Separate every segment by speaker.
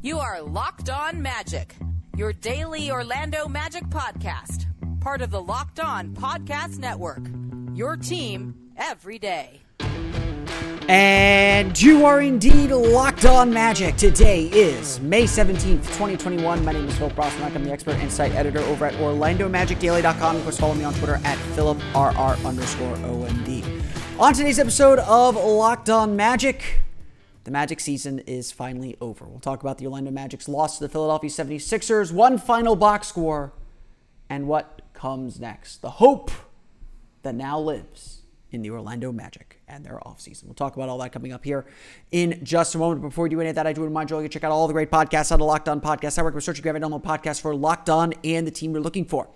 Speaker 1: You are Locked On Magic, your daily Orlando Magic podcast, part of the Locked On Podcast Network. Your team every day.
Speaker 2: And you are indeed locked on magic. Today is May 17th, 2021. My name is Philip Rossman. I'm the expert insight editor over at OrlandoMagicDaily.com. Of course, follow me on Twitter at PhilipRR underscore OMD. On today's episode of Locked On Magic, the Magic season is finally over. We'll talk about the Orlando Magic's loss to the Philadelphia 76ers, one final box score, and what comes next. The hope that now lives in the Orlando Magic and their offseason. We'll talk about all that coming up here in just a moment. Before we do any of that, I do remind you all to check out all the great podcasts on the Locked On Podcast Network. We're searching, and download podcasts for Locked On and the team you're looking for.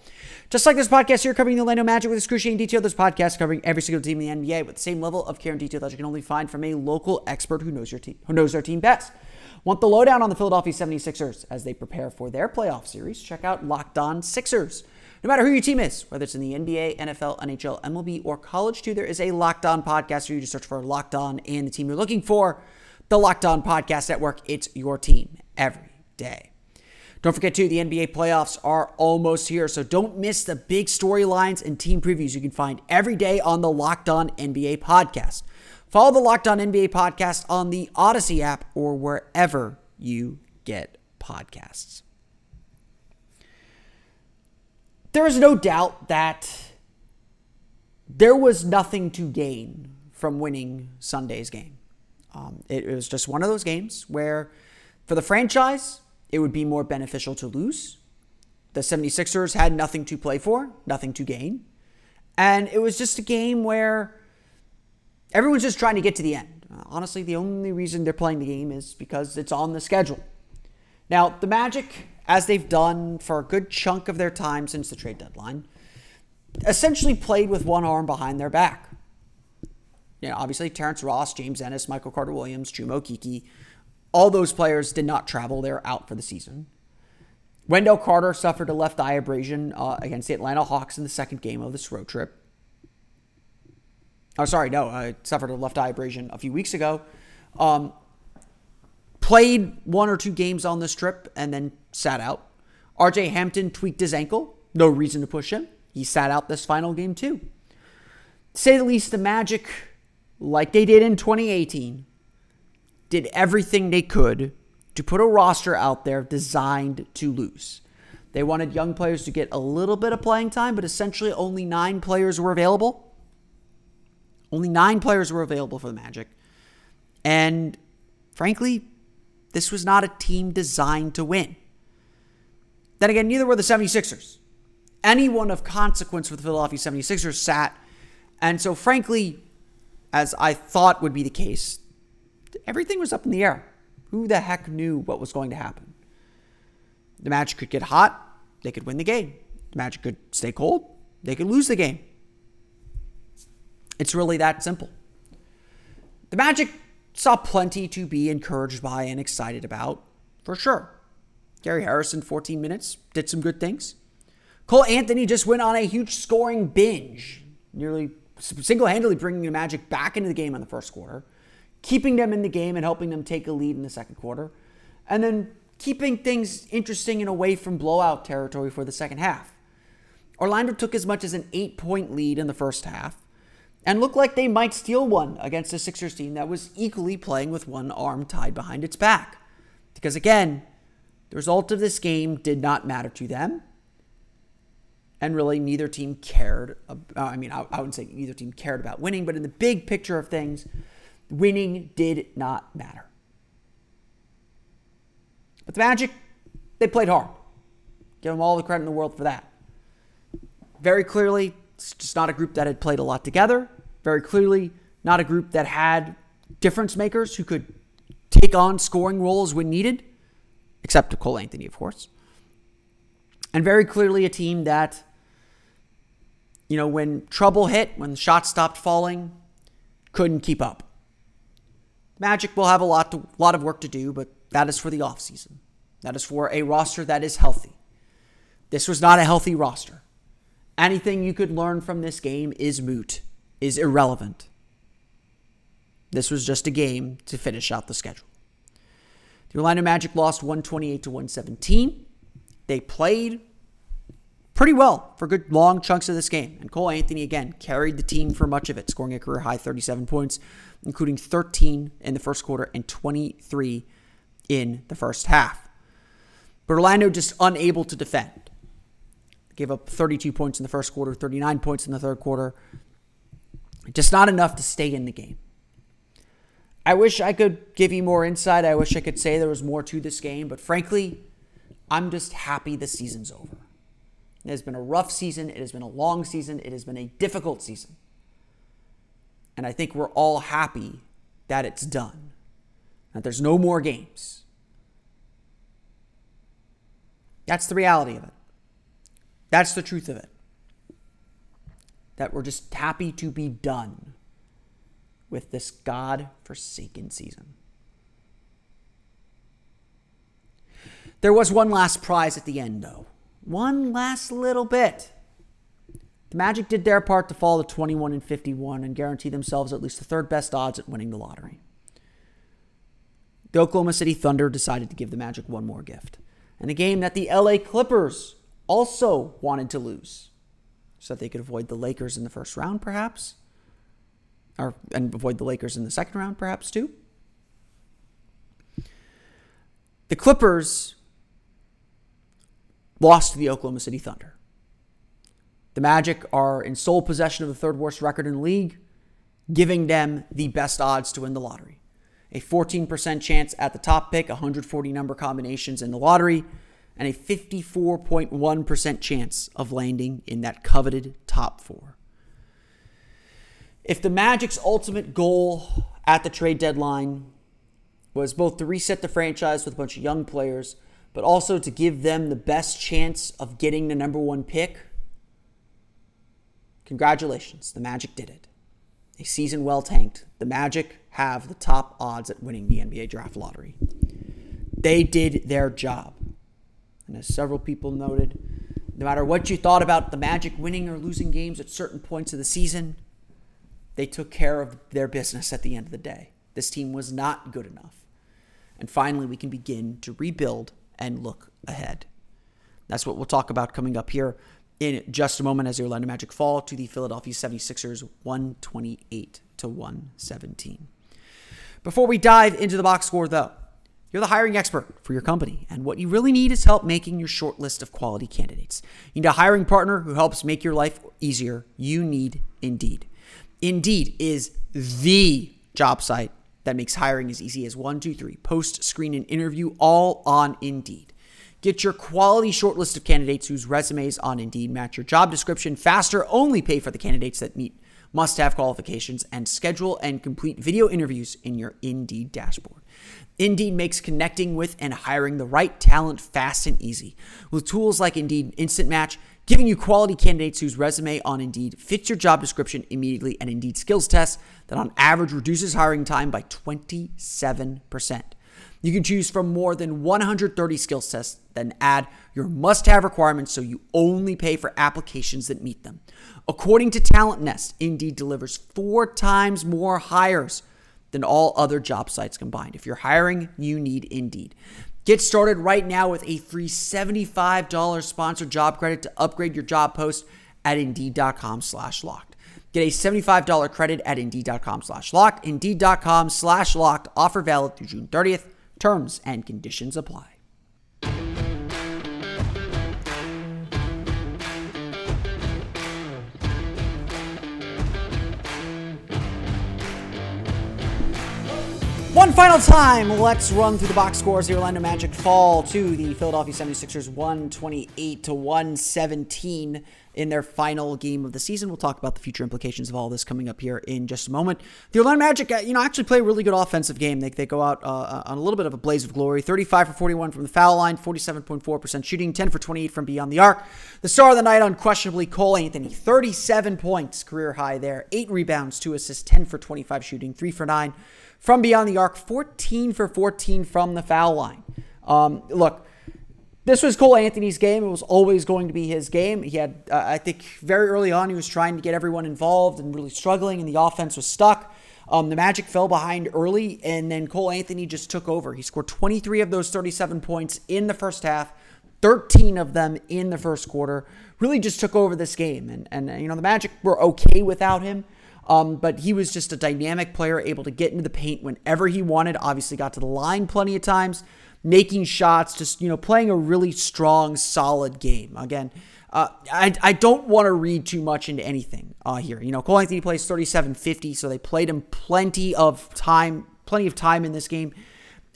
Speaker 2: Just like this podcast here covering the Orlando Magic with excruciating detail, this podcast covering every single team in the NBA with the same level of care and detail that you can only find from a local expert who knows your team, who knows their team best. Want the lowdown on the Philadelphia 76ers as they prepare for their playoff series? Check out Locked On Sixers. No matter who your team is, whether it's in the NBA, NFL, NHL, MLB, or college too, there is a Locked On podcast for you to search for Locked On and the team you're looking for. The Locked On Podcast Network, it's your team every day. Don't forget, too, the NBA playoffs are almost here, so don't miss the big storylines and team previews you can find every day on the Locked On NBA podcast. Follow the Locked On NBA podcast on the Audacy app or wherever you get podcasts. There is no doubt that there was nothing to gain from winning Sunday's game. Um, it, it was just one of those games where, for the franchise, it would be more beneficial to lose. The 76ers had nothing to play for, nothing to gain. And it was just a game where everyone's just trying to get to the end. Honestly, the only reason they're playing the game is because it's on the schedule. Now, the Magic as they've done for a good chunk of their time since the trade deadline, essentially played with one arm behind their back. You know, obviously, Terrence Ross, James Ennis, Michael Carter Williams, Chuma Okeke, all those players did not travel. They're out for the season. Wendell Carter suffered a left eye abrasion uh, against the Atlanta Hawks in the second game of this road trip. Oh, sorry, no, I suffered a left eye abrasion a few weeks ago. Um, played one or two games on this trip and then sat out. RJ Hampton tweaked his ankle. No reason to push him. He sat out this final game too. To say the least, the Magic, like they did in 2018, did everything they could to put a roster out there designed to lose. They wanted young players to get a little bit of playing time, but essentially only nine players were available. Only nine players were available for the Magic. And frankly, this was not a team designed to win. Then again, neither were the 76ers. Anyone of consequence for the Philadelphia 76ers sat. And so, frankly, as I thought would be the case, everything was up in the air. Who the heck knew what was going to happen? The Magic could get hot, they could win the game. The Magic could stay cold, they could lose the game. It's really that simple. The Magic saw plenty to be encouraged by and excited about, for sure. Gary Harrison, 14 minutes, did some good things. Cole Anthony just went on a huge scoring binge, nearly single handedly bringing the Magic back into the game in the first quarter, keeping them in the game and helping them take a lead in the second quarter, and then keeping things interesting and away from blowout territory for the second half. Orlando took as much as an eight point lead in the first half, and looked like they might steal one against a Sixers team that was equally playing with one arm tied behind its back. Because again, the result of this game did not matter to them. And really, neither team cared. Uh, I mean, I, wouldn't say neither team cared about winning, but in the big picture of things, winning did not matter. But the Magic, they played hard. Give them all the credit in the world for that. Very clearly, it's just not a group that had played a lot together. Very clearly, not a group that had difference makers who could take on scoring roles when needed, except to Cole Anthony, of course. And very clearly, a team that, you know, when trouble hit, when shots stopped falling, couldn't keep up. Magic will have a lot, to, lot of work to do, but that is for the offseason. That is for a roster that is healthy. This was not a healthy roster. Anything you could learn from this game is moot, is irrelevant. This was just a game to finish out the schedule. The Orlando Magic lost 128 to 117. They played pretty well for good long chunks of this game. And Cole Anthony, again, carried the team for much of it, scoring a career high 37 points, including 13 in the first quarter and 23 in the first half. But Orlando just unable to defend. Gave up 32 points in the first quarter, 39 points in the third quarter. Just not enough to stay in the game. I wish I could give you more insight. I wish I could say there was more to this game, but frankly, I'm just happy the season's over. It has been a rough season. It has been a long season. It has been a difficult season. And I think we're all happy that it's done, that there's no more games. That's the reality of it. That's the truth of it. That we're just happy to be done with this God forsaken season. There was one last prize at the end, though one last little bit. The Magic did their part to fall to 21 and 51 and guarantee themselves at least the third best odds at winning the lottery. The Oklahoma City Thunder decided to give the Magic one more gift, and a game that the LA Clippers also wanted to lose, so that they could avoid the Lakers in the first round, perhaps, or and avoid the Lakers in the second round, perhaps too. The Clippers lost to the Oklahoma City Thunder. The Magic are in sole possession of the third worst record in the league, giving them the best odds to win the lottery. A 14% chance at the top pick, 140 number combinations in the lottery, and a 54.1% chance of landing in that coveted top four. If the Magic's ultimate goal at the trade deadline was both to reset the franchise with a bunch of young players but also to give them the best chance of getting the number one pick. Congratulations, the Magic did it. A season well tanked. The Magic have the top odds at winning the NBA draft lottery. They did their job. And as several people noted, no matter what you thought about the Magic winning or losing games at certain points of the season, they took care of their business at the end of the day. This team was not good enough. And finally, we can begin to rebuild and look ahead. That's what we'll talk about coming up here in just a moment as the Orlando Magic fall to the Philadelphia 76ers 128 to 117. Before we dive into the box score, though, you're the hiring expert for your company, and what you really need is help making your short list of quality candidates. You need a hiring partner who helps make your life easier. You need Indeed. Indeed is the job site that makes hiring as easy as one, two, three, post, screen, and interview all on Indeed. Get your quality short list of candidates whose resumes on Indeed match your job description faster. Only pay for the candidates that meet must have qualifications and schedule and complete video interviews in your Indeed dashboard. Indeed makes connecting with and hiring the right talent fast and easy. With tools like Indeed Instant Match, giving you quality candidates whose resume on Indeed fits your job description immediately, and Indeed skills tests that on average reduces hiring time by 27%. You can choose from more than 130 skills tests, then add your must have requirements so you only pay for applications that meet them. According to Talent Nest, Indeed delivers four times more hires than all other job sites combined. If you're hiring, you need Indeed. Get started right now with a free $75 sponsored job credit to upgrade your job post at Indeed.com slash locked. Get a $75 credit at Indeed.com slash locked. Indeed.com slash locked. Offer valid through June 30th. Terms and conditions apply. One final time, let's run through the box scores. The Orlando Magic fall to the Philadelphia 76ers 128 to 117 in their final game of the season. We'll talk about the future implications of all this coming up here in just a moment. The Orlando Magic, uh, you know, actually play a really good offensive game. They, they go out uh, on a little bit of a blaze of glory 35 for 41 from the foul line, 47.4% shooting, 10 for 28 from beyond the arc. The star of the night, unquestionably, Cole Anthony, 37 points, career high there, 8 rebounds, 2 assists, 10 for 25 shooting, 3 for 9 from beyond the arc, 14 for 14 from the foul line. Um, look, this was Cole Anthony's game. It was always going to be his game. He had, uh, I think, very early on, he was trying to get everyone involved and really struggling, and the offense was stuck. Um, the Magic fell behind early, and then Cole Anthony just took over. He scored 23 of those 37 points in the first half, 13 of them in the first quarter. Really just took over this game. And, and you know, the Magic were okay without him. Um, but he was just a dynamic player, able to get into the paint whenever he wanted. Obviously, got to the line plenty of times, making shots, just you know, playing a really strong, solid game. Again, uh, I, I don't want to read too much into anything uh, here. You know, Cole Anthony plays 37-50, so they played him plenty of time, plenty of time in this game.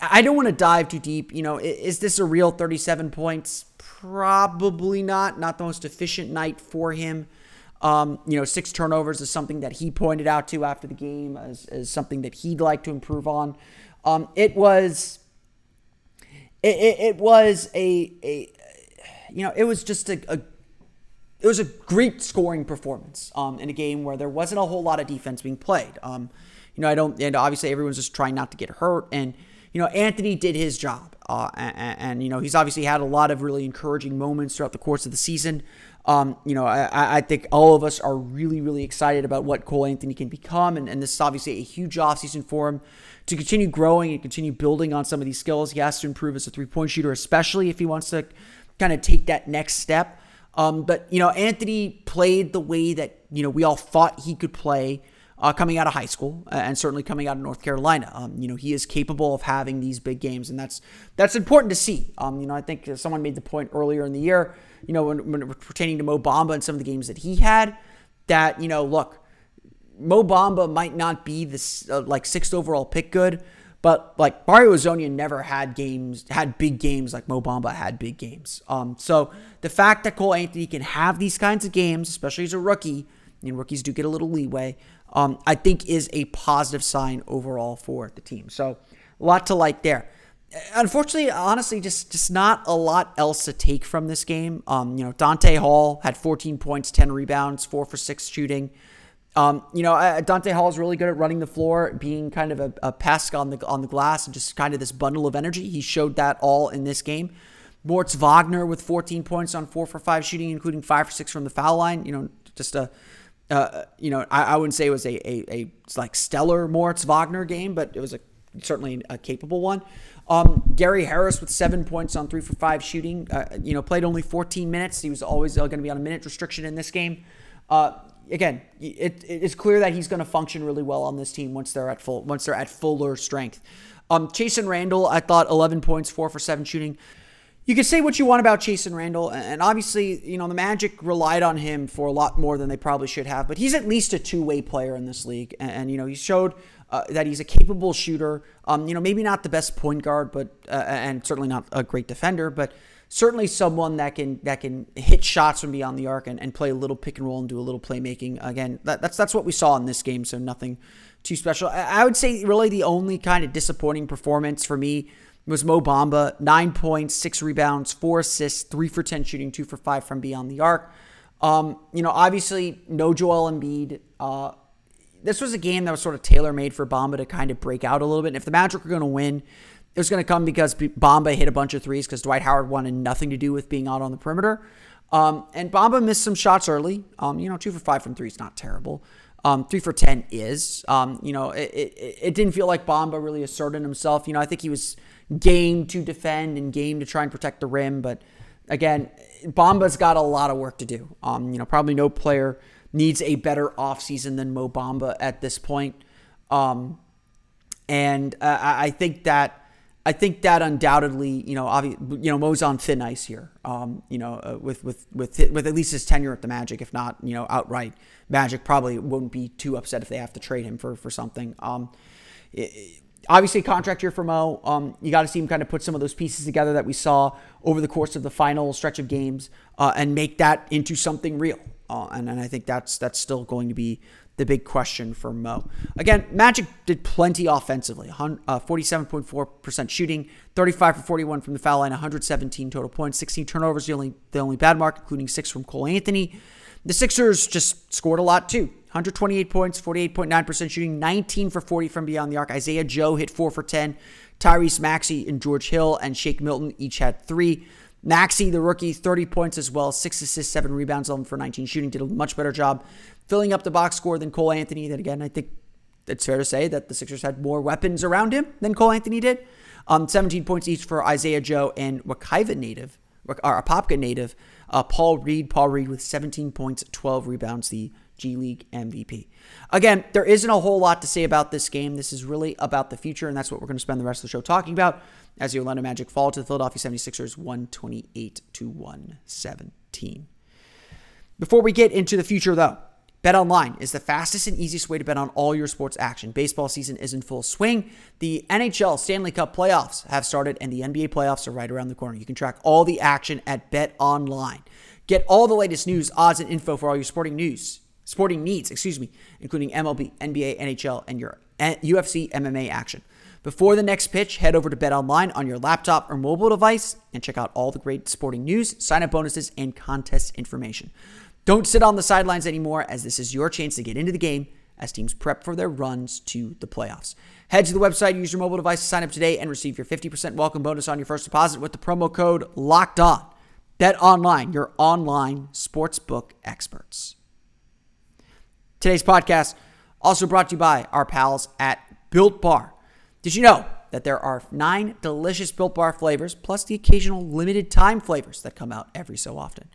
Speaker 2: I don't want to dive too deep. You know, is this a real 37 points? Probably not. Not the most efficient night for him. Um, you know, six turnovers is something that he pointed out to after the game as, as something that he'd like to improve on. Um, it was, it, it, it, was a, a, you know, it was just a, a it was a great scoring performance um, in a game where there wasn't a whole lot of defense being played. Um, you know, I don't, and obviously everyone's just trying not to get hurt. And, you know, Anthony did his job. Uh, and, and, you know, he's obviously had a lot of really encouraging moments throughout the course of the season. Um, you know, I, I, think all of us are really, really excited about what Cole Anthony can become. And, and this is obviously a huge offseason for him to continue growing and continue building on some of these skills. He has to improve as a three point shooter, especially if he wants to kind of take that next step. Um, but, you know, Anthony played the way that, you know, we all thought he could play uh, coming out of high school and certainly coming out of North Carolina. Um, you know, he is capable of having these big games, and that's that's important to see. Um, you know, I think someone made the point earlier in the year, you know, when, when pertaining to Mo Bamba and some of the games that he had, that, you know, look, Mo Bamba might not be this uh, like sixth overall pick good, but like Mario Hezonja never had games, had big games like Mo Bamba had big games. Um, so the fact that Cole Anthony can have these kinds of games, especially as a rookie, and rookies do get a little leeway, um, I think is a positive sign overall for the team. So a lot to like there. Unfortunately, honestly, just just not a lot else to take from this game. Um, you know, Donta Hall had 14 points, 10 rebounds, four for six shooting. Um, you know, Donta Hall is really good at running the floor, being kind of a, a on the on the glass, and just kind of this bundle of energy. He showed that all in this game. Moritz Wagner with 14 points on four for five shooting, including five for six from the foul line. You know, just a, uh, you know, I, I, wouldn't say it was a, a, a like stellar Moritz Wagner game, but it was a certainly a capable one. Um, Gary Harris with seven points on three for five shooting. Uh, you know, played only 14 minutes. He was always uh, going to be on a minute restriction in this game. Uh, again, it, it's clear that he's going to function really well on this team once they're at full once they're at fuller strength. Um, Chasson Randle, I thought 11 points, four for seven shooting. You can say what you want about Chasson Randle, and obviously, you know the Magic relied on him for a lot more than they probably should have. But he's at least a two-way player in this league, and, and you know he showed uh, that he's a capable shooter. Um, you know, maybe not the best point guard, but uh, and certainly not a great defender, but certainly someone that can that can hit shots from beyond the arc and, and play a little pick and roll and do a little playmaking. Again, that, that's that's what we saw in this game. So nothing too special. I, I would say really the only kind of disappointing performance for me was Mo Bamba, nine points, six rebounds, four assists, three for ten shooting, two for five from beyond the arc. Um, you know, obviously no Joel Embiid. Uh, this was a game that was sort of tailor made for Bamba to kind of break out a little bit. And if the Magic were going to win, it was going to come because Bamba hit a bunch of threes because Dwight Howard wanted nothing to do with being out on the perimeter. Um, and Bamba missed some shots early. Um, you know, two for five from three is not terrible. Um, three for 10 is. Um, you know, it, it, it, didn't feel like Bamba really asserted himself. You know, I think he was game to defend and game to try and protect the rim. But again, Bamba's got a lot of work to do. Um, you know, probably no player needs a better offseason than Mo Bamba at this point. Um, and uh, I think that I think that undoubtedly, you know, obvi- you know, Mo's on thin ice here. Um, you know, uh, with with with with at least his tenure at the Magic, if not, you know, outright, Magic probably wouldn't be too upset if they have to trade him for for something. Um, it, obviously, contract year for Mo. Um, you got to see him kind of put some of those pieces together that we saw over the course of the final stretch of games, uh, and make that into something real. Uh, and, and I think that's that's still going to be the big question for Mo. Again, Magic did plenty offensively. Uh, 47.4% shooting, 35 for 41 from the foul line, 117 total points, 16 turnovers, the only the only bad mark, including six from Cole Anthony. The Sixers just scored a lot too. 128 points, 48.9% shooting, 19 for 40 from beyond the arc. Isaiah Joe hit 4 for 10. Tyrese Maxey and George Hill and Shake Milton each had three. Maxey, the rookie, 30 points as well, six assists, seven rebounds, 11 for 19 shooting. Did a much better job filling up the box score than Cole Anthony. That again, I think it's fair to say that the Sixers had more weapons around him than Cole Anthony did. Um, 17 points each for Isaiah Joe and Wekiva native, or Apopka native, uh, Paul Reed. Paul Reed with 17 points, 12 rebounds, the G League MVP. Again, there isn't a whole lot to say about this game. This is really about the future, and that's what we're going to spend the rest of the show talking about as the Orlando Magic fall to the Philadelphia 76ers 128 to 117. Before we get into the future, though, Bet online is the fastest and easiest way to bet on all your sports action. Baseball season is in full swing. The NHL Stanley Cup playoffs have started and the NBA playoffs are right around the corner. You can track all the action at Bet online. Get all the latest news, odds and info for all your sporting news, sporting needs, excuse me, including MLB, NBA, NHL and your eh, UFC MMA action. Before the next pitch, head over to Bet Online on your laptop or mobile device and check out all the great sporting news, sign up bonuses, and contest information. Don't sit on the sidelines anymore, as this is your chance to get into the game as teams prep for their runs to the playoffs. Head to the website, use your mobile device to sign up today, and receive your 50% welcome bonus on your first deposit with the promo code LOCKED ON. Bet online, your online sportsbook experts. Today's podcast also brought to you by our pals at Built Bar. Did you know that there are nine delicious Built Bar flavors, plus the occasional limited time flavors that come out every so often?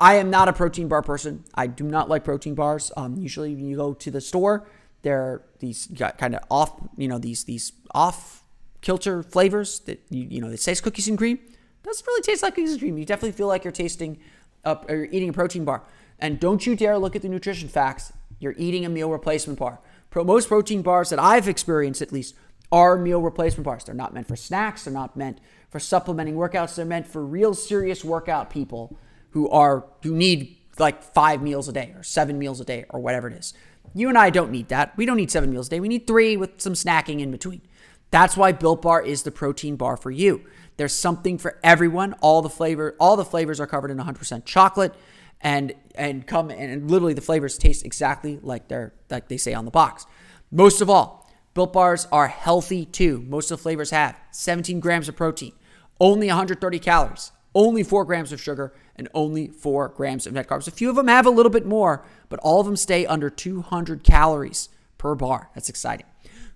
Speaker 2: I am not a protein bar person. I do not like protein bars. Um, usually, when you go to the store, they're these kind of off, you know, these these off kilter flavors that you you know it says cookies and cream. Doesn't really taste like cookies and cream. You definitely feel like you're tasting up or you're eating a protein bar. And don't you dare look at the nutrition facts. You're eating a meal replacement bar. Pro, most protein bars that I've experienced, at least, are meal replacement bars. They're not meant for snacks. They're not meant for supplementing workouts. They're meant for real serious workout people who are who need like five meals a day or seven meals a day or whatever it is. You and I don't need that. We don't need seven meals a day. We need three with some snacking in between. That's why Built Bar is the protein bar for you. There's something for everyone. All the flavor, all the flavors are covered in 100% chocolate, and and come and literally the flavors taste exactly like they're like they say on the box. Most of all, Built Bars are healthy too. Most of the flavors have 17 grams of protein, only 130 calories, only 4 grams of sugar, and only 4 grams of net carbs. A few of them have a little bit more, but all of them stay under 200 calories per bar. That's exciting.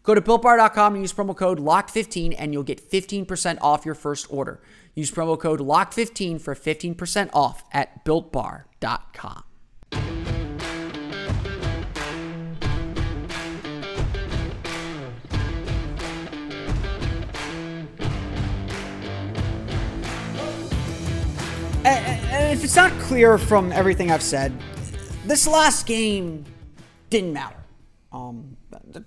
Speaker 2: Go to builtbar.com and use promo code LOCK15 and you'll get 15% off your first order. Use promo code LOCK15 for 15% off at builtbar.com. And if it's not clear from everything I've said, this last game didn't matter. Um,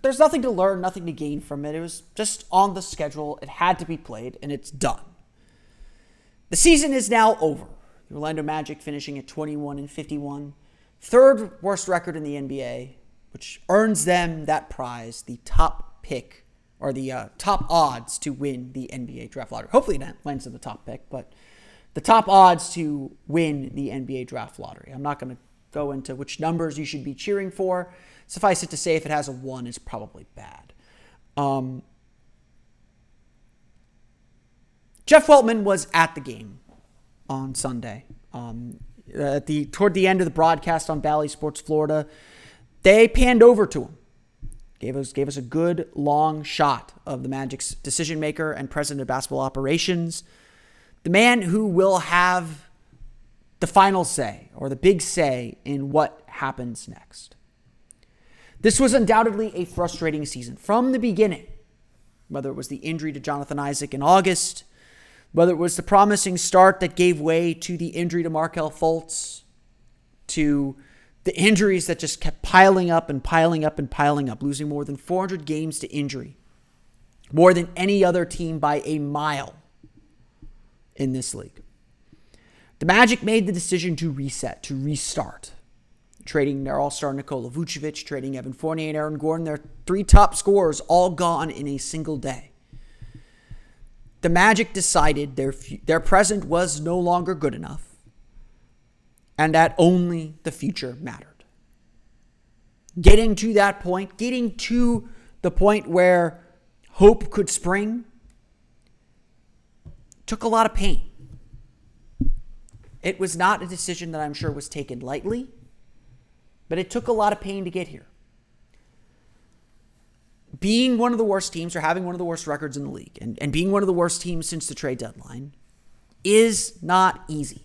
Speaker 2: there's nothing to learn, nothing to gain from it. It was just on the schedule. It had to be played, and it's done. The season is now over. The Orlando Magic finishing at 21 and 51, third worst record in the NBA, which earns them that prize, the top pick or the uh, top odds to win the NBA draft lottery. Hopefully, it lands in the top pick, but the top odds to win the NBA draft lottery. I'm not going to go into which numbers you should be cheering for. Suffice it to say, if it has a one, it's probably bad. Um, Jeff Weltman was at the game on Sunday. Um, at the toward the end of the broadcast on Bally Sports Florida, they panned over to him, gave us gave us a good long shot of the Magic's decision maker and president of basketball operations the man who will have the final say or the big say in what happens next. This was undoubtedly a frustrating season from the beginning, whether it was the injury to Jonathan Isaac in August, whether it was the promising start that gave way to the injury to Markelle Fultz, to the injuries that just kept piling up and piling up and piling up, losing more than 400 games to injury, more than any other team by a mile in this league. The Magic made the decision to reset, to restart, trading their all star Nikola Vucevic, trading Evan Fournier and Aaron Gordon, their three top scorers, all gone in a single day. The Magic decided their, their present was no longer good enough and that only the future mattered. Getting to that point, getting to the point where hope could spring, took a lot of pain. It was not a decision that I'm sure was taken lightly, but it took a lot of pain to get here. being one of the worst teams or having one of the worst records in the league and, and being one of the worst teams since the trade deadline is not easy.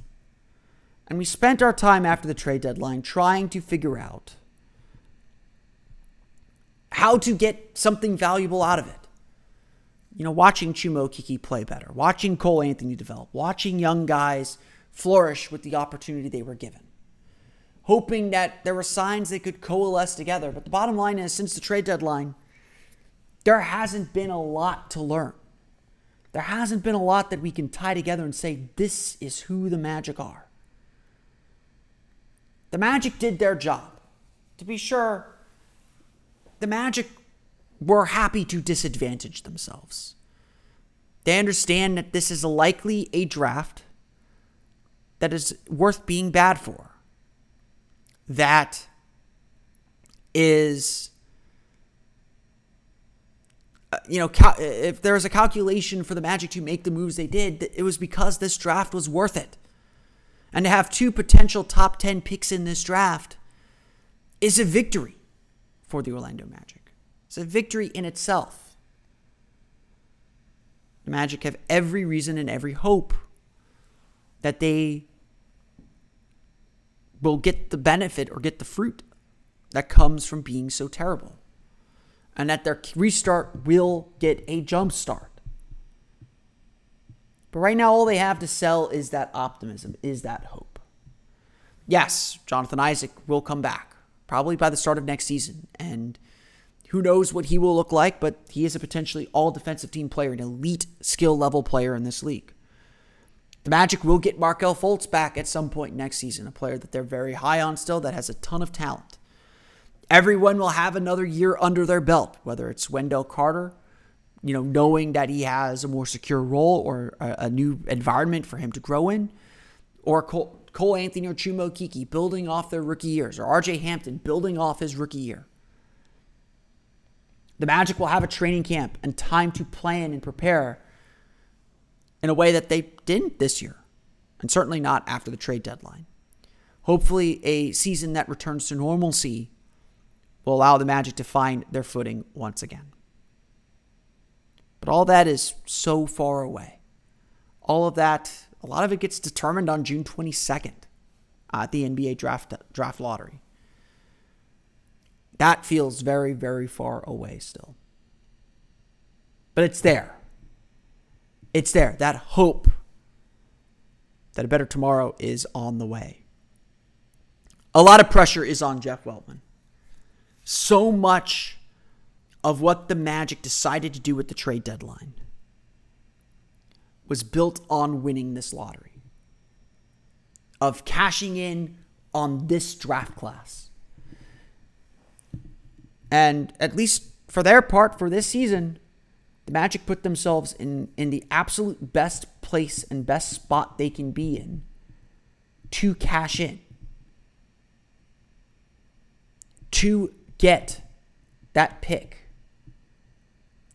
Speaker 2: And we spent our time after the trade deadline trying to figure out how to get something valuable out of it. You know, watching Chuma Okeke play better, watching Cole Anthony develop, watching young guys flourish with the opportunity they were given, hoping that there were signs they could coalesce together. But the bottom line is, since the trade deadline, there hasn't been a lot to learn. There hasn't been a lot that we can tie together and say, this is who the Magic are. The Magic did their job. To be sure, the Magic were happy to disadvantage themselves. They understand that this is likely a draft that is worth being bad for. That is uh, you know, if there was a calculation for the Magic to make the moves they did, it was because this draft was worth it. And to have two potential top 10 picks in this draft is a victory for the Orlando Magic. It's a victory in itself. The Magic have every reason and every hope that they will get the benefit or get the fruit that comes from being so terrible and that their restart will get a jump start. But right now, all they have to sell is that optimism, is that hope. Yes, Jonathan Isaac will come back, probably by the start of next season. And who knows what he will look like, but he is a potentially all defensive team player, an elite skill level player in this league. The Magic will get Markelle Fultz back at some point next season, a player that they're very high on still that has a ton of talent. Everyone will have another year under their belt, whether it's Wendell Carter, you know, knowing that he has a more secure role or a, a new environment for him to grow in, or Cole, Cole Anthony or Chuma Okeke building off their rookie years, or RJ Hampton building off his rookie year. The Magic will have a training camp and time to plan and prepare in a way that they didn't this year, and certainly not after the trade deadline. Hopefully, a season that returns to normalcy will allow the Magic to find their footing once again. But all that is so far away. All of that, a lot of it gets determined on June 22nd at the NBA draft, draft lottery. That feels very, very far away still. But it's there. It's there. That hope that a better tomorrow is on the way. A lot of pressure is on Jeff Weltman so much of what the Magic decided to do with the trade deadline was built on winning this lottery, of cashing in on this draft class. And at least for their part, for this season, the Magic put themselves in, in the absolute best place and best spot they can be in to cash in, to get that pick,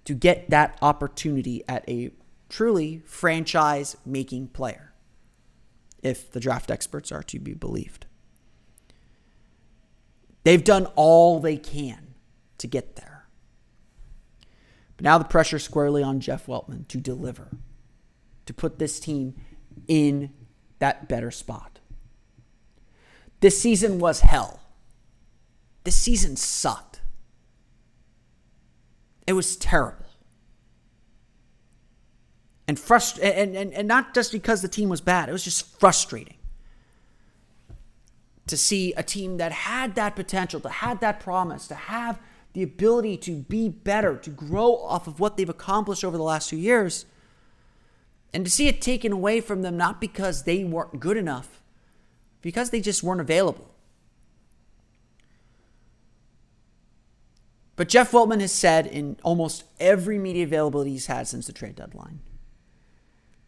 Speaker 2: to get that opportunity at a truly franchise making player, if the draft experts are to be believed. They've done all they can to get there. But now the pressure squarely on Jeff Weltman to deliver, to put this team in that better spot. This season was hell. This season sucked. It was terrible. And, frust- and, and, and not just because the team was bad, it was just frustrating to see a team that had that potential, to had that promise, to have the ability to be better, to grow off of what they've accomplished over the last two years, and to see it taken away from them not because they weren't good enough, because they just weren't available. But Jeff Weltman has said in almost every media availability he's had since the trade deadline,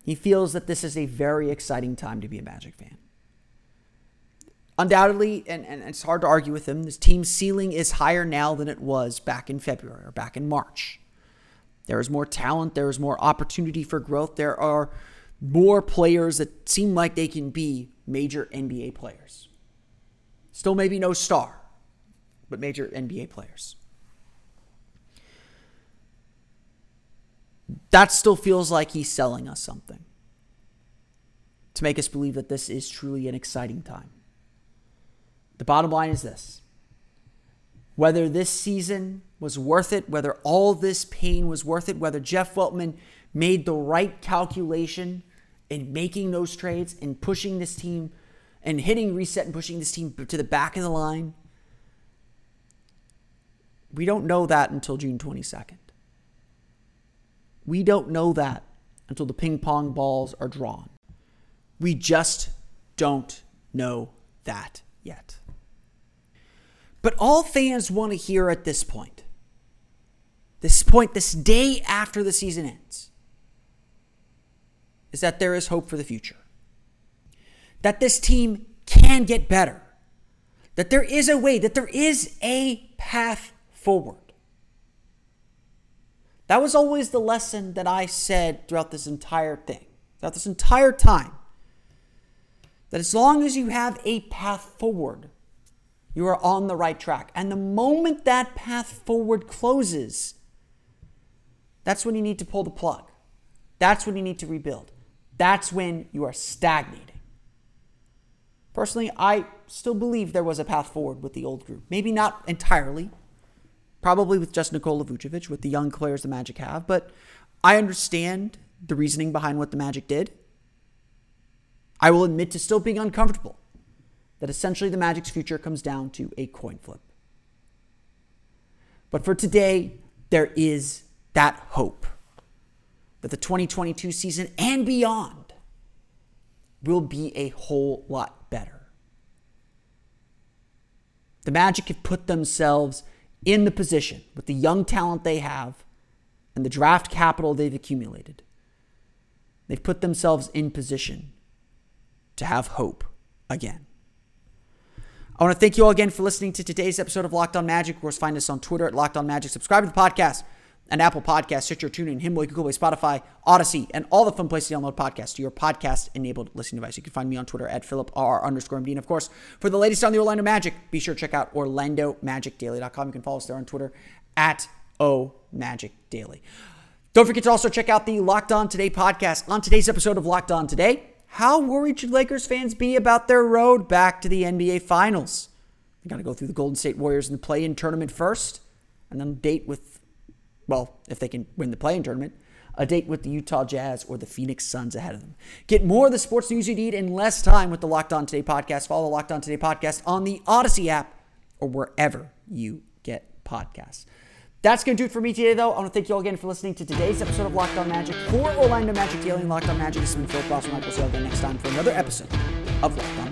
Speaker 2: he feels that this is a very exciting time to be a Magic fan. Undoubtedly, and, and it's hard to argue with him, this team's ceiling is higher now than it was back in February or back in March. There is more talent, there is more opportunity for growth, there are more players that seem like they can be major NBA players. Still, maybe no star, but major NBA players. that still feels like he's selling us something to make us believe that this is truly an exciting time. The bottom line is this whether this season was worth it, whether all this pain was worth it, whether Jeff Weltman made the right calculation in making those trades and pushing this team and hitting reset and pushing this team to the back of the line. We don't know that until June 22nd. We don't know that until the ping pong balls are drawn. We just don't know that yet. But all fans want to hear at this point, this point, this day after the season ends, is that there is hope for the future. That this team can get better. That there is a way, that there is a path forward. That was always the lesson that I said throughout this entire thing, throughout this entire time. That as long as you have a path forward, you are on the right track. And the moment that path forward closes, that's when you need to pull the plug. That's when you need to rebuild. That's when you are stagnating. Personally, I still believe there was a path forward with the old group. Maybe not entirely, probably with just Nikola Vucevic, with the young players the Magic have. But I understand the reasoning behind what the Magic did. I will admit to still being uncomfortable that essentially the Magic's future comes down to a coin flip. But for today, there is that hope that the 2022 season and beyond will be a whole lot better. The Magic have put themselves in the position with the young talent they have and the draft capital they've accumulated. They've put themselves in position to have hope again. I want to thank you all again for listening to today's episode of Locked On Magic. Of course, find us on Twitter at Locked On Magic. Subscribe to the podcast and Apple Podcasts, Stitcher, TuneIn, Himalaya, Google Play, Spotify, Audacy, and all the fun places to download podcasts to your podcast-enabled listening device. You can find me on Twitter at PhilipRR underscore MD. And of course, for the latest on the Orlando Magic, be sure to check out OrlandoMagicDaily.com. You can follow us there on Twitter at OMagicDaily. Don't forget to also check out the Locked On Today podcast. On today's episode of Locked On Today, how worried should Lakers fans be about their road back to the NBA Finals? They got to go through the Golden State Warriors in the play-in tournament first, and then date with, well, if they can win the play-in tournament, a date with the Utah Jazz or the Phoenix Suns ahead of them. Get more of the sports news you need in less time with the Locked On Today podcast. Follow the Locked On Today podcast on the Audacy app or wherever you get podcasts. That's going to do it for me today, though. I want to thank you all again for listening to today's episode of Locked On Magic for Orlando Magic Daily and Locked On Magic. This has been Phil Cross, and Michael. Again next time for another episode of Locked On.